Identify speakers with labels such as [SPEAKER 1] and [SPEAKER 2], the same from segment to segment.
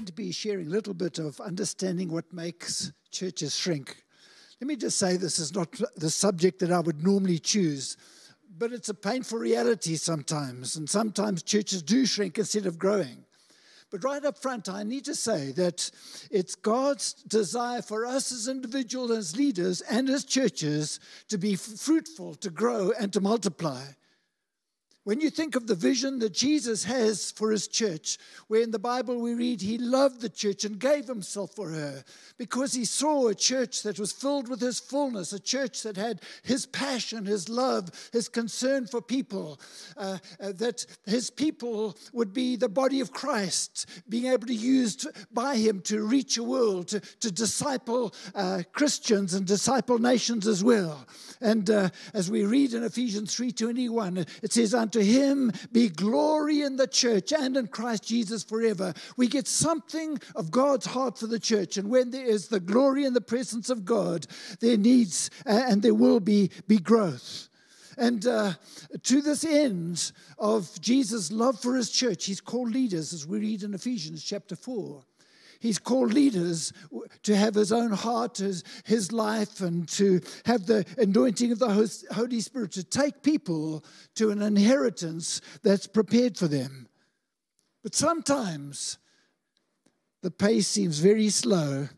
[SPEAKER 1] going to be sharing a little bit of understanding what makes churches shrink. Let me just say this is not the subject that I would normally choose, but it's a painful reality sometimes. And sometimes churches do shrink instead of growing. But right up front, I need to say that it's God's desire for us as individuals, as leaders, and as churches to be fruitful, to grow, and to multiply. When you think of the vision that Jesus has for his church, where in the Bible we read he loved the church and gave himself for her because he saw a church that was filled with his fullness, a church that had his passion, his love, his concern for people, uh, uh, that his people would be the body of Christ, being able to use by him to reach a world, to, to disciple uh, Christians and disciple nations as well. And uh, as we read in Ephesians 3:21, it says, Unto him be glory in the church and in Christ Jesus forever. We get something of God's heart for the church. And when there is the glory and the presence of God, there needs and there will be, be growth. And uh, to this end of Jesus' love for his church, he's called leaders, as we read in Ephesians chapter 4. He's called leaders to have his own heart, his, his life, and to have the anointing of the Holy Spirit to take people to an inheritance that's prepared for them. But sometimes the pace seems very slow,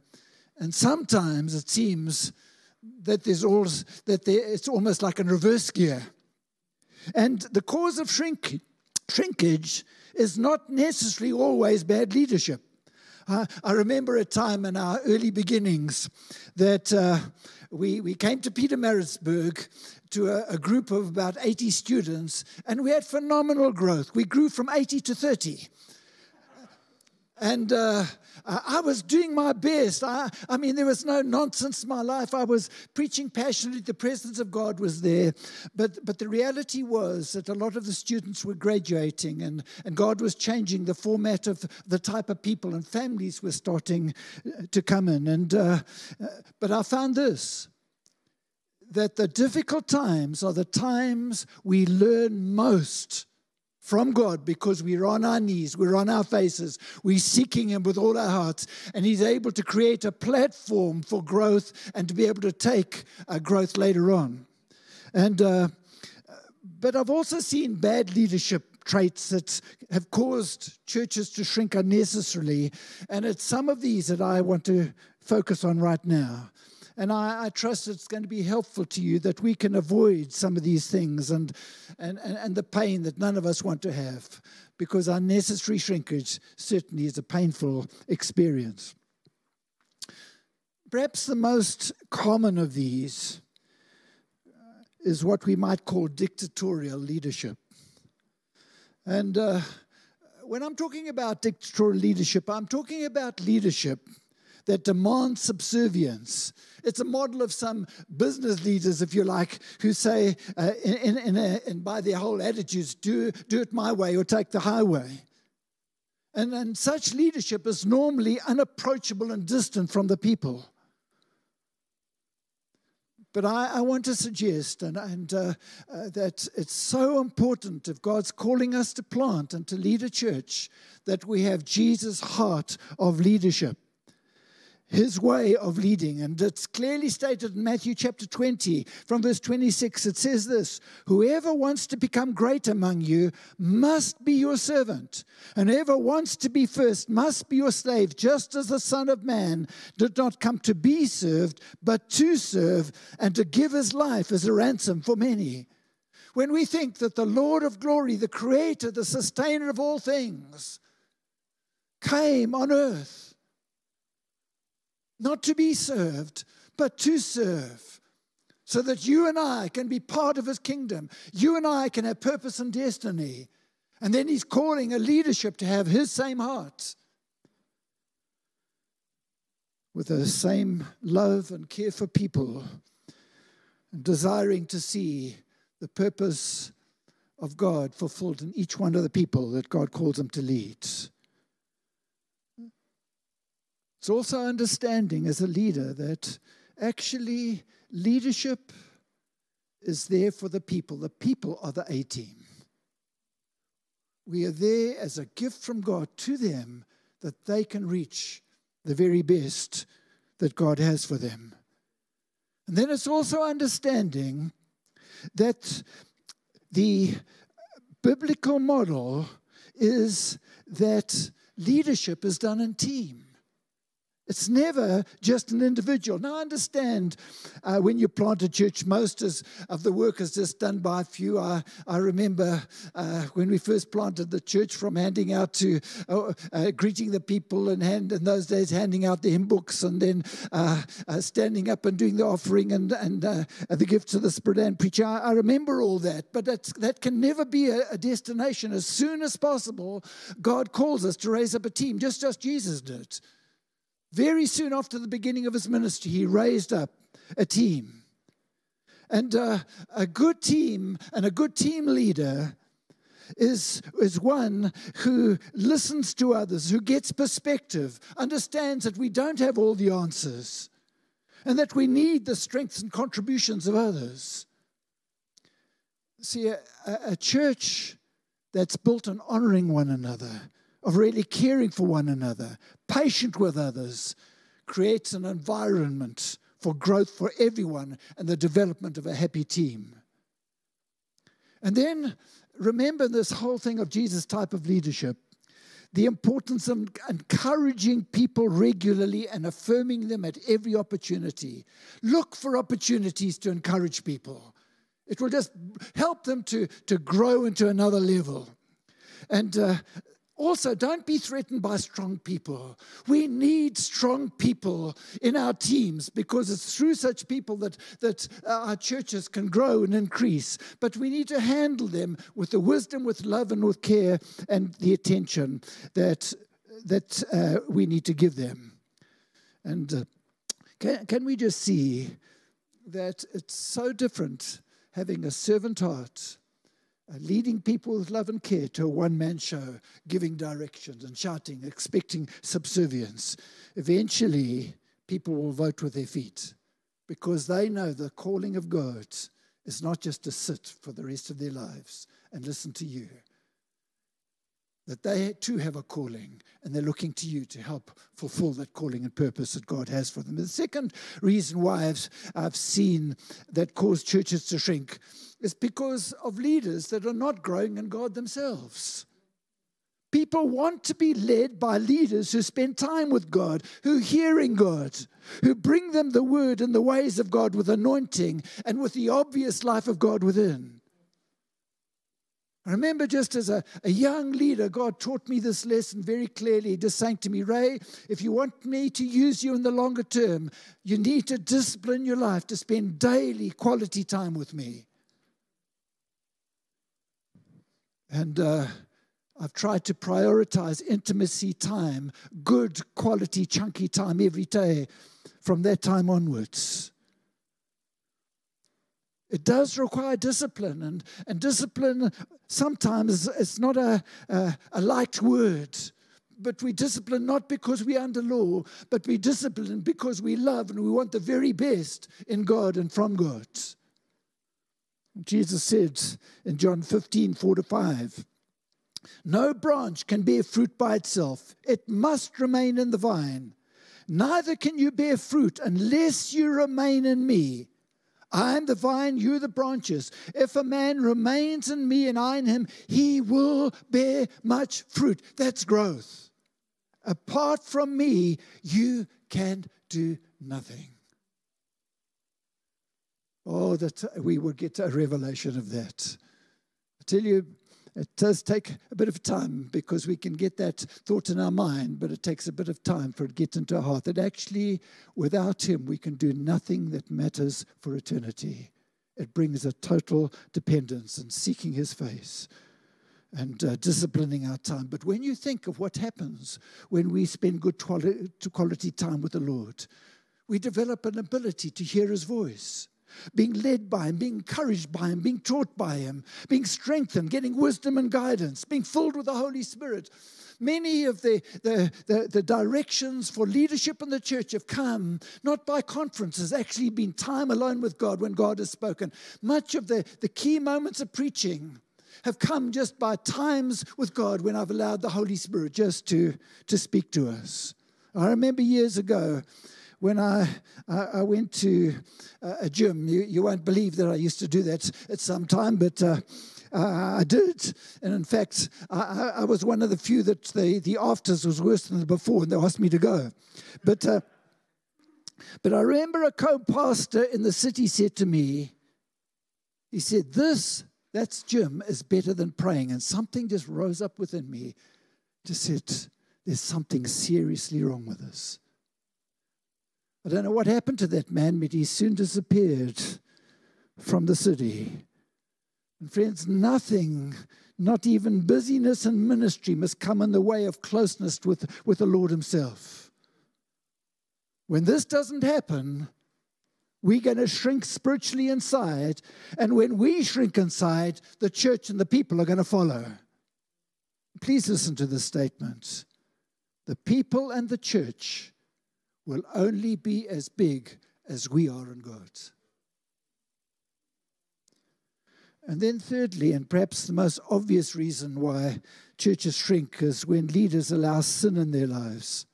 [SPEAKER 1] and sometimes it seems that there's all that there, it's almost like a reverse gear. And the cause of shrink, shrinkage is not necessarily always bad leadership. I, I remember a time in our early beginnings that uh, we, we came to Peter Pietermaritzburg to a, a, group of about 80 students, and we had phenomenal growth. We grew from 80 to 30. And uh, I was doing my best. I, I mean, there was no nonsense in my life. I was preaching passionately. The presence of God was there. But, but the reality was that a lot of the students were graduating, and, and God was changing the format of the type of people, and families were starting uh, to come in. And, uh, uh, but I found this that the difficult times are the times we learn most from God because we're on our knees, we're on our faces, we're seeking Him with all our hearts, and He's able to create a platform for growth and to be able to take uh, growth later on. And uh, but I've also seen bad leadership traits that have caused churches to shrink unnecessarily, and it's some of these that I want to focus on right now. And I, I, trust it's going to be helpful to you that we can avoid some of these things and, and, and, and the pain that none of us want to have because unnecessary shrinkage certainly is a painful experience. Perhaps the most common of these is what we might call dictatorial leadership. And uh, when I'm talking about dictatorial leadership, I'm talking about leadership that demands subservience. It's a model of some business leaders, if you like, who say, uh, in, in, and by their whole attitudes, do, do it my way or take the highway. And, and such leadership is normally unapproachable and distant from the people. But I, I, want to suggest and, and uh, uh, that it's so important if God's calling us to plant and to lead a church that we have Jesus' heart of leadership his way of leading. And it's clearly stated in Matthew chapter 20, from verse 26. It says this Whoever wants to become great among you must be your servant, and whoever wants to be first must be your slave, just as the Son of Man did not come to be served, but to serve and to give his life as a ransom for many. When we think that the Lord of glory, the creator, the sustainer of all things, came on earth not to be served, but to serve. So that you and I can be part of his kingdom. You and I can have purpose and destiny. And then he's calling a leadership to have his same heart with the same love and care for people, and desiring to see the purpose of God fulfilled in each one of the people that God calls them to lead. It's also understanding as a leader that actually leadership is there for the people. The people are the A team. We are there as a gift from God to them that they can reach the very best that God has for them. And then it's also understanding that the biblical model is that leadership is done in team. It's never just an individual. Now, I understand uh, when you plant a church, most is, of the work is just done by a few. I, I remember uh, when we first planted the church from handing out to uh, uh greeting the people and hand, in those days handing out the hymn books and then uh, uh, standing up and doing the offering and, and the gifts of the Spirit and preaching. I, I remember all that, but that can never be a, a destination. As soon as possible, God calls us to raise up a team, just as Jesus did. Very soon after the beginning of his ministry, he raised up a team. And uh, a good team and a good team leader is, is one who listens to others, who gets perspective, understands that we don't have all the answers, and that we need the strengths and contributions of others. See, a, a church that's built on honoring one another of really caring for one another, patient with others, creates an environment for growth for everyone and the development of a happy team. And then remember this whole thing of Jesus' type of leadership the importance of encouraging people regularly and affirming them at every opportunity. Look for opportunities to encourage people. It will just help them to, to grow into another level. And uh, also, don't be threatened by strong people. We need strong people in our teams because it's through such people that, that our churches can grow and increase. But we need to handle them with the wisdom, with love, and with care and the attention that, that uh, we need to give them. And uh, can, can we just see that it's so different having a servant heart uh, Uh, leading people with love and care to a one man show, giving directions and shouting, expecting subservience. Eventually, people will vote with their feet because they know the calling of God is not just to sit for the rest of their lives and listen to you. That they too have a calling and they're looking to you to help fulfill that calling and purpose that God has for them. The second reason why I've, I've seen that cause churches to shrink is because of leaders that are not growing in God themselves. People want to be led by leaders who spend time with God, who hearing God, who bring them the word and the ways of God with anointing and with the obvious life of God within. I remember just as a, a young leader, God taught me this lesson very clearly, just saying to me, Ray, if you want me to use you in the longer term, you need to discipline your life to spend daily quality time with me. And uh, I've tried to prioritize intimacy time, good quality, chunky time every day from that time onwards. It does require discipline, and, and discipline sometimes it's not a, a, a liked word but we discipline not because we're under law, but we discipline because we love and we want the very best in God and from God. Jesus said in John 15, 4 to 5, No branch can bear fruit by itself, it must remain in the vine. Neither can you bear fruit unless you remain in me. I am the vine, you the branches. If a man remains in me and I in him, he will bear much fruit. That's growth. Apart from me, you can do nothing. Oh, that we would get a revelation of that. I tell you, it does take a bit of time because we can get that thought in our mind, but it takes a bit of time for it to get into our heart. That actually, without Him, we can do nothing that matters for eternity. It brings a total dependence and seeking His face and uh, disciplining our time. But when you think of what happens when we spend good quality time with the Lord, we develop an ability to hear His voice being led by Him, being encouraged by Him, being taught by Him, being strengthened, getting wisdom and guidance, being filled with the Holy Spirit. Many of the, the, the, the, directions for leadership in the church have come not by conferences, actually been time alone with God when God has spoken. Much of the, the key moments of preaching have come just by times with God when I've allowed the Holy Spirit just to, to speak to us. I remember years ago when I, I, I went to a gym. You, you won't believe that I used to do that at some time, but uh, uh, I did. And in fact, I, I, was one of the few that the, the afters was worse than the before, and they asked me to go. But, uh, but I remember a co pastor in the city said to me, he said, This, that's gym, is better than praying. And something just rose up within me, just said, There's something seriously wrong with this. I don't know what happened to that man, but he soon disappeared from the city. And friends, nothing, not even busyness and ministry, must come in the way of closeness with, with the Lord Himself. When this doesn't happen, we're going to shrink spiritually inside. And when we shrink inside, the church and the people are going to follow. Please listen to this statement. The people and the church will only be as big as we are in God. And then, thirdly, and perhaps the most obvious reason why churches shrink is when leaders allow sin in their lives.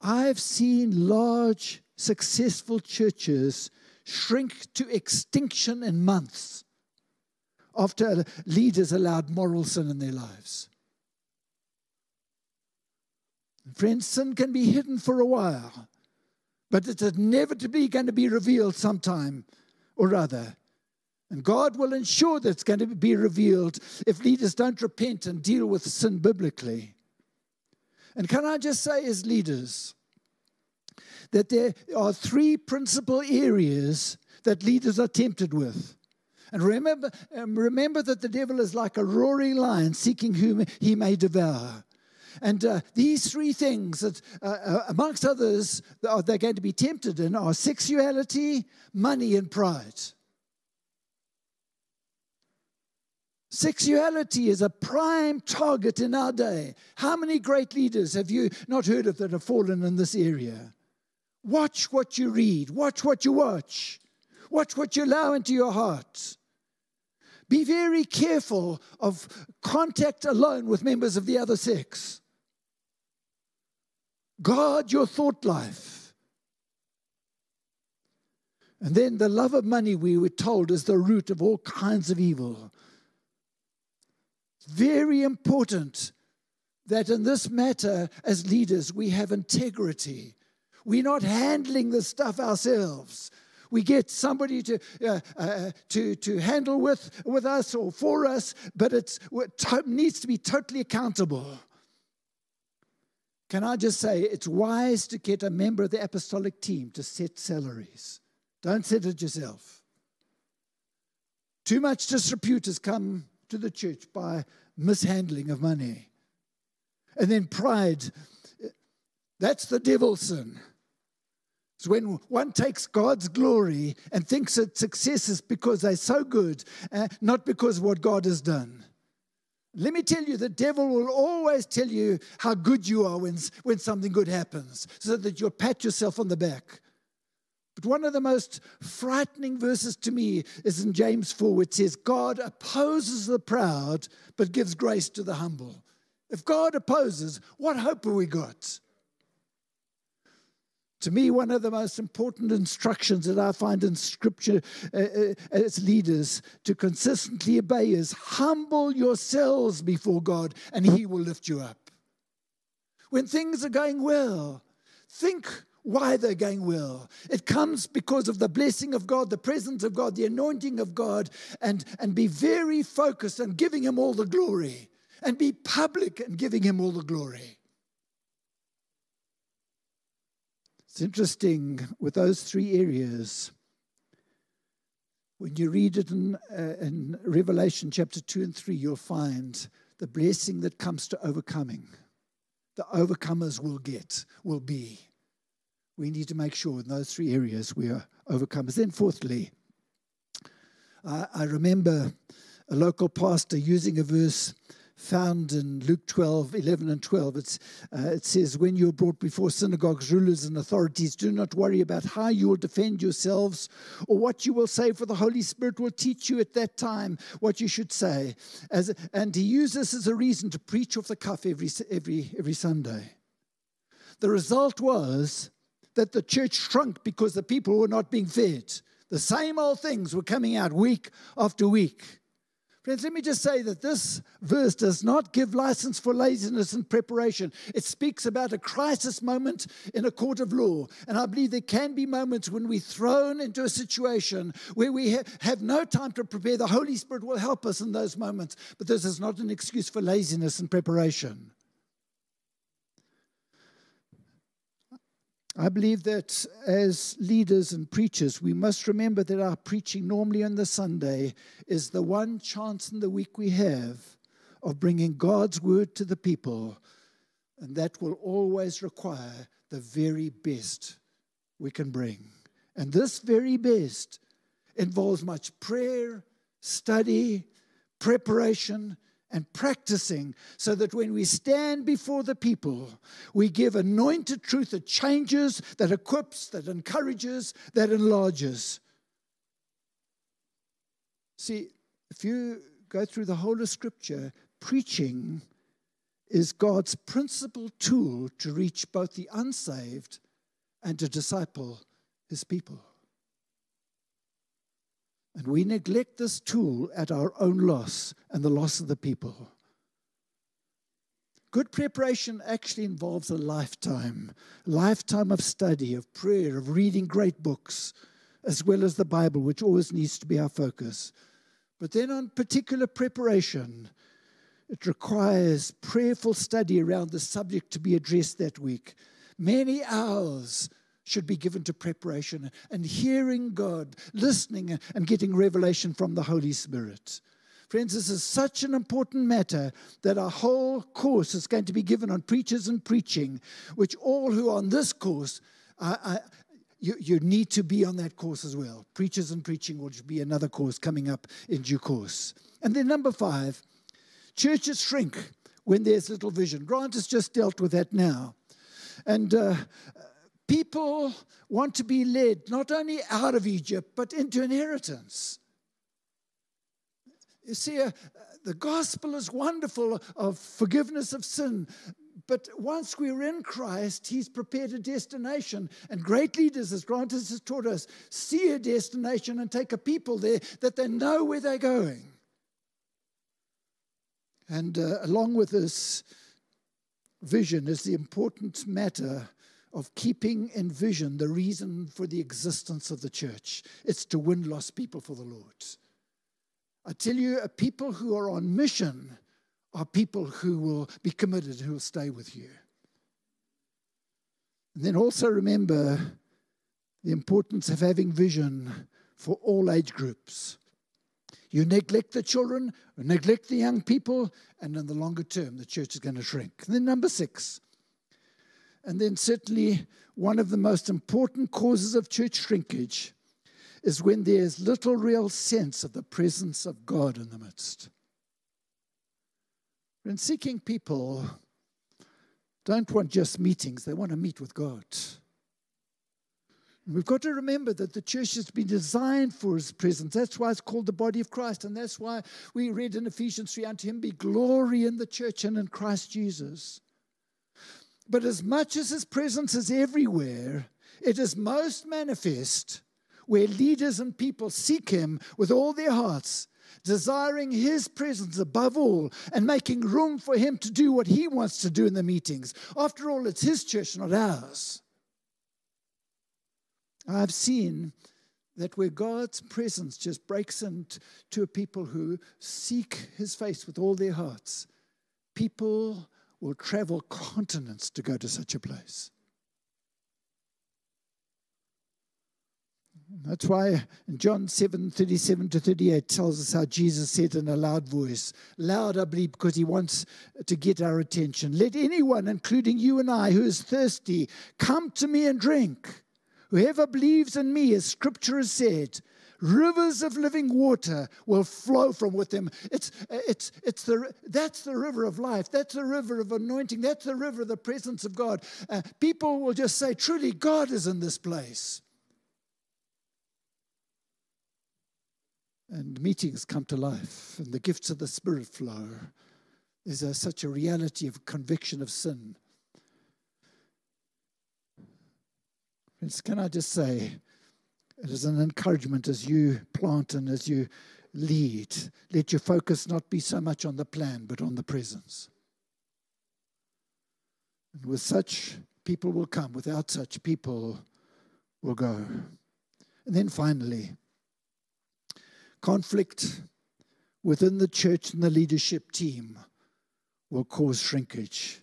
[SPEAKER 1] I've seen large, successful churches shrink to extinction in months after leaders allowed moral sin in their lives. Friends, sin can be hidden for a while, but it's inevitably going to be revealed sometime or other. And God will ensure that it's going to be revealed if leaders don't repent and deal with sin biblically. And can I just say, as leaders, that there are three principal areas that leaders are tempted with. And remember, um, remember that the devil is like a roaring lion seeking whom he may devour. And uh, these three things, that, uh, uh, amongst others, they're going to be tempted in are sexuality, money, and pride. Sexuality is a prime target in our day. How many great leaders have you not heard of that have fallen in this area? Watch what you read, watch what you watch, watch what you allow into your heart. Be very careful of contact alone with members of the other sex. Guard your thought life. And then the love of money, we were told, is the root of all kinds of evil. Very important that in this matter, as leaders, we have integrity. We're not handling the stuff ourselves. We get somebody to, uh, uh, to, to handle with, with us or for us, but it needs to be totally accountable. Can I just say, it's wise to get a member of the apostolic team to set salaries. Don't set it yourself. Too much disrepute has come to the church by mishandling of money. And then pride, that's the devil's sin. It's when one takes God's glory and thinks that success is because they're so good, uh, not because of what God has done. Let me tell you, the devil will always tell you how good you are when, when something good happens, so that you'll pat yourself on the back. But one of the most frightening verses to me is in James 4, which says, God opposes the proud, but gives grace to the humble. If God opposes, what hope have we got? To me, one of the most important instructions that I find in Scripture uh, uh, as leaders to consistently obey is humble yourselves before God and He will lift you up. When things are going well, think why they're going well. It comes because of the blessing of God, the presence of God, the anointing of God, and, and be very focused on giving Him all the glory and be public and giving Him all the glory. It's interesting with those three areas. When you read it in, uh, in Revelation chapter 2 and 3, you'll find the blessing that comes to overcoming. The overcomers will get, will be. We need to make sure in those three areas we are overcomers. Then, fourthly, I, I remember a local pastor using a verse found in Luke 12, 11 and 12. It's, uh, it says, When you are brought before synagogues, rulers, and authorities, do not worry about how you will defend yourselves or what you will say, for the Holy Spirit will teach you at that time what you should say. As, and he used this as a reason to preach off the cuff every, every, every Sunday. The result was that the church shrunk because the people were not being fed. The same old things were coming out week after week. Friends, let me just say that this verse does not give license for laziness and preparation. It speaks about a crisis moment in a court of law. And I believe there can be moments when we're thrown into a situation where we ha- have no time to prepare. The Holy Spirit will help us in those moments. But this is not an excuse for laziness and preparation. I believe that as leaders and preachers, we must remember that our preaching, normally on the Sunday, is the one chance in the week we have of bringing God's word to the people. And that will always require the very best we can bring. And this very best involves much prayer, study, preparation, and practicing so that when we stand before the people, we give anointed truth that changes, that equips, that encourages, that enlarges. See, if you go through the whole of Scripture, preaching is God's principal tool to reach both the unsaved and to disciple his people. And we neglect this tool at our own loss and the loss of the people. Good preparation actually involves a lifetime, lifetime of study, of prayer, of reading great books, as well as the Bible, which always needs to be our focus. But then on particular preparation, it requires prayerful study around the subject to be addressed that week. Many hours should be given to preparation and hearing God, listening and getting revelation from the Holy Spirit. Friends, this is such an important matter that our whole course is going to be given on preachers and preaching, which all who are on this course, uh, uh, you, you need to be on that course as well. Preachers and preaching will be another course coming up in due course. And then, number five, churches shrink when there's little vision. Grant has just dealt with that now. And uh, people want to be led not only out of Egypt, but into inheritance. You see, uh, the gospel is wonderful of forgiveness of sin, but once we're in Christ, He's prepared a destination. And great leaders, as Grant has taught us, see a destination and take a people there that they know where they're going. And uh, along with this vision is the important matter of keeping in vision the reason for the existence of the church. It's to win lost people for the Lord. I tell you, a people who are on mission are people who will be committed, who will stay with you. And then also remember the importance of having vision for all age groups. You neglect the children, neglect the young people, and in the longer term, the church is going to shrink. And then, number six, and then, certainly, one of the most important causes of church shrinkage is when there's little real sense of the presence of God in the midst. When seeking people don't want just meetings, they want to meet with God. we've got to remember that the church has been designed for his presence. That's why it's called the body of Christ. And that's why we read in Ephesians 3 unto him be glory in the church and in Christ Jesus. But as much as his presence is everywhere, it is most manifest where leaders and people seek him with all their hearts, desiring his presence above all and making room for him to do what he wants to do in the meetings. After all, it's his church, not ours. I've seen that where God's presence just breaks into a people who seek his face with all their hearts, people will travel continents to go to such a place. That's why in John 7 37 to 38 tells us how Jesus said in a loud voice, loud, I believe, because he wants to get our attention. Let anyone, including you and I, who is thirsty, come to me and drink. Whoever believes in me, as scripture has said, rivers of living water will flow from within. It's, it's, it's the, that's the river of life. That's the river of anointing. That's the river of the presence of God. Uh, people will just say, truly, God is in this place. And meetings come to life, and the gifts of the Spirit flow. There's a, such a reality of conviction of sin. Friends, can I just say, it is an encouragement as you plant and as you lead. Let your focus not be so much on the plan, but on the presence. And with such, people will come. Without such, people will go. And then finally, conflict within the church and the leadership team will cause shrinkage.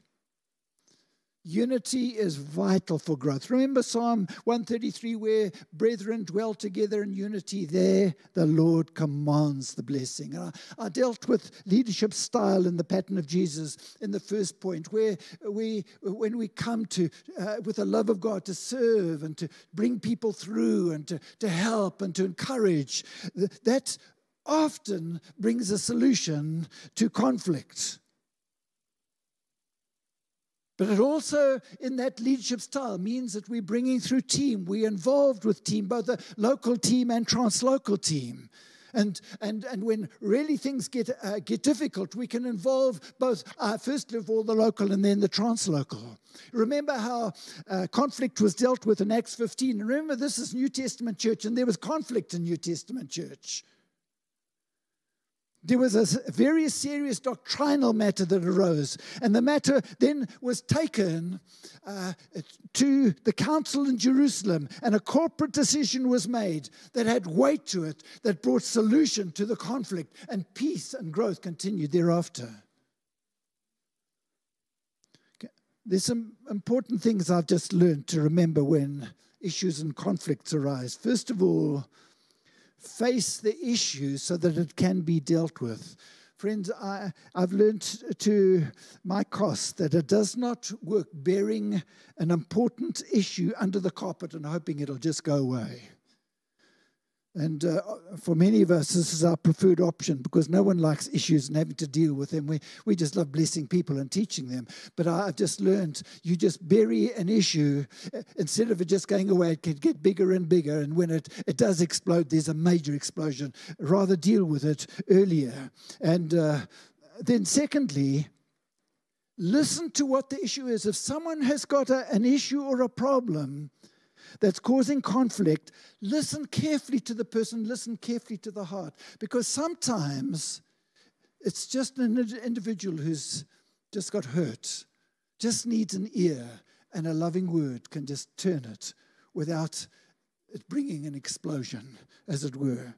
[SPEAKER 1] Unity is vital for growth. Remember Psalm 133, where brethren dwell together in unity. There, the Lord commands the blessing. And I, I dealt with leadership style in the pattern of Jesus in the first point, where we, when we come to, uh, with the love of God, to serve and to bring people through and to, to help and to encourage, that often brings a solution to conflict. But it also, in that leadership style, means that we're bringing through team. We're involved with team, both the local team and translocal team. And, and, and when really things get, uh, get difficult, we can involve both, uh, first of all, the local and then the translocal. Remember how uh, conflict was dealt with in Acts 15. Remember, this is New Testament church, and there was conflict in New Testament church. There was a very serious doctrinal matter that arose, and the matter then was taken uh, to the council in Jerusalem, and a corporate decision was made that had weight to it, that brought solution to the conflict, and peace and growth continued thereafter. There's some important things I've just learned to remember when issues and conflicts arise. First of all, face the issue so that it can be dealt with. Friends, I, have learned to my cost that it does not work bearing an important issue under the carpet and hoping it'll just go away. And uh, for many of us, this is our preferred option because no one likes issues and having to deal with them. We, we just love blessing people and teaching them. But I've just learned you just bury an issue uh, instead of it just going away, it can get bigger and bigger. And when it, it does explode, there's a major explosion. Rather deal with it earlier. And uh, then, secondly, listen to what the issue is. If someone has got a, an issue or a problem, that's causing conflict, listen carefully to the person, listen carefully to the heart. Because sometimes it's just an individual who's just got hurt, just needs an ear, and a loving word can just turn it without it bringing an explosion, as it were.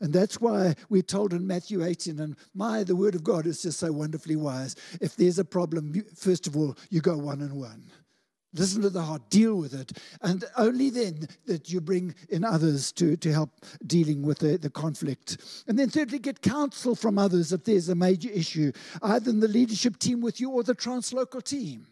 [SPEAKER 1] And that's why we're told in Matthew 18, and my, the word of God is just so wonderfully wise. If there's a problem, first of all, you go one on one. Listen to the heart, deal with it. And only then that you bring in others to, to help dealing with the, the conflict. And then, thirdly, get counsel from others if there's a major issue, either in the leadership team with you or the translocal team.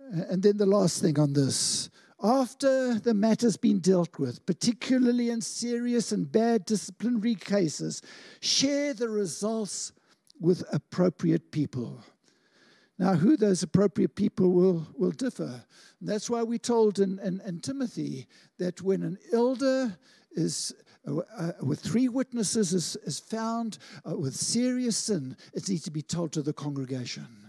[SPEAKER 1] Uh, and then the last thing on this after the matter's been dealt with, particularly in serious and bad disciplinary cases, share the results with appropriate people. Now, who those appropriate people will, will differ. And that's why we told in, in, in, Timothy that when an elder is uh, uh, with three witnesses is, is found uh, with serious sin, it needs to be told to the congregation.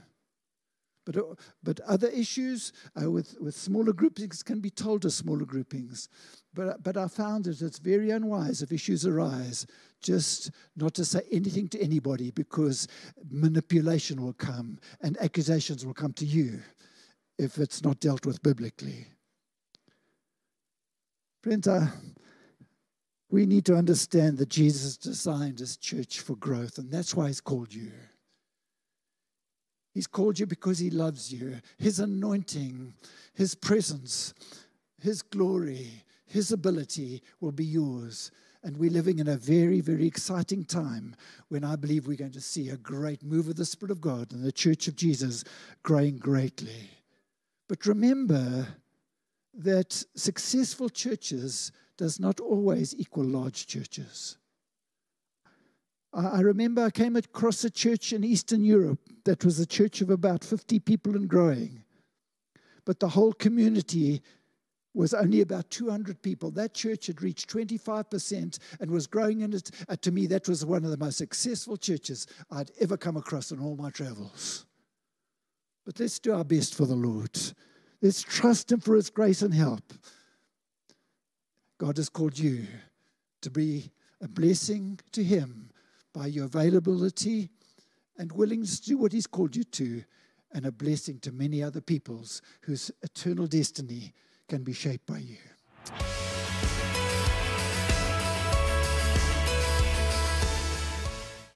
[SPEAKER 1] But, uh, but other issues uh, with, with smaller groupings can be told to smaller groupings. But, but I found that it's very unwise if issues arise just not to say anything to anybody because manipulation will come and accusations will come to you if it's not dealt with biblically. Friends, uh, we need to understand that Jesus designed his church for growth, and that's why he's called you. He's called you because he loves you. His anointing, his presence, his glory, his ability will be yours and we're living in a very, very exciting time when I believe we're going to see a great move of the Spirit of God and the Church of Jesus growing greatly. But remember that successful churches does not always equal large churches. I remember I came across a church in Eastern Europe that was a church of about 50 people and growing. But the whole community was only about 200 people. That church had reached 25% and was growing in it. Uh, to me, that was one of the most successful churches I'd ever come across in all my travels. But let's do our best for the Lord. Let's trust Him for His grace and help. God has called you to be a blessing to Him by your availability and willingness to do what He's called you to, and a blessing to many other peoples whose eternal destiny can be shaped by you.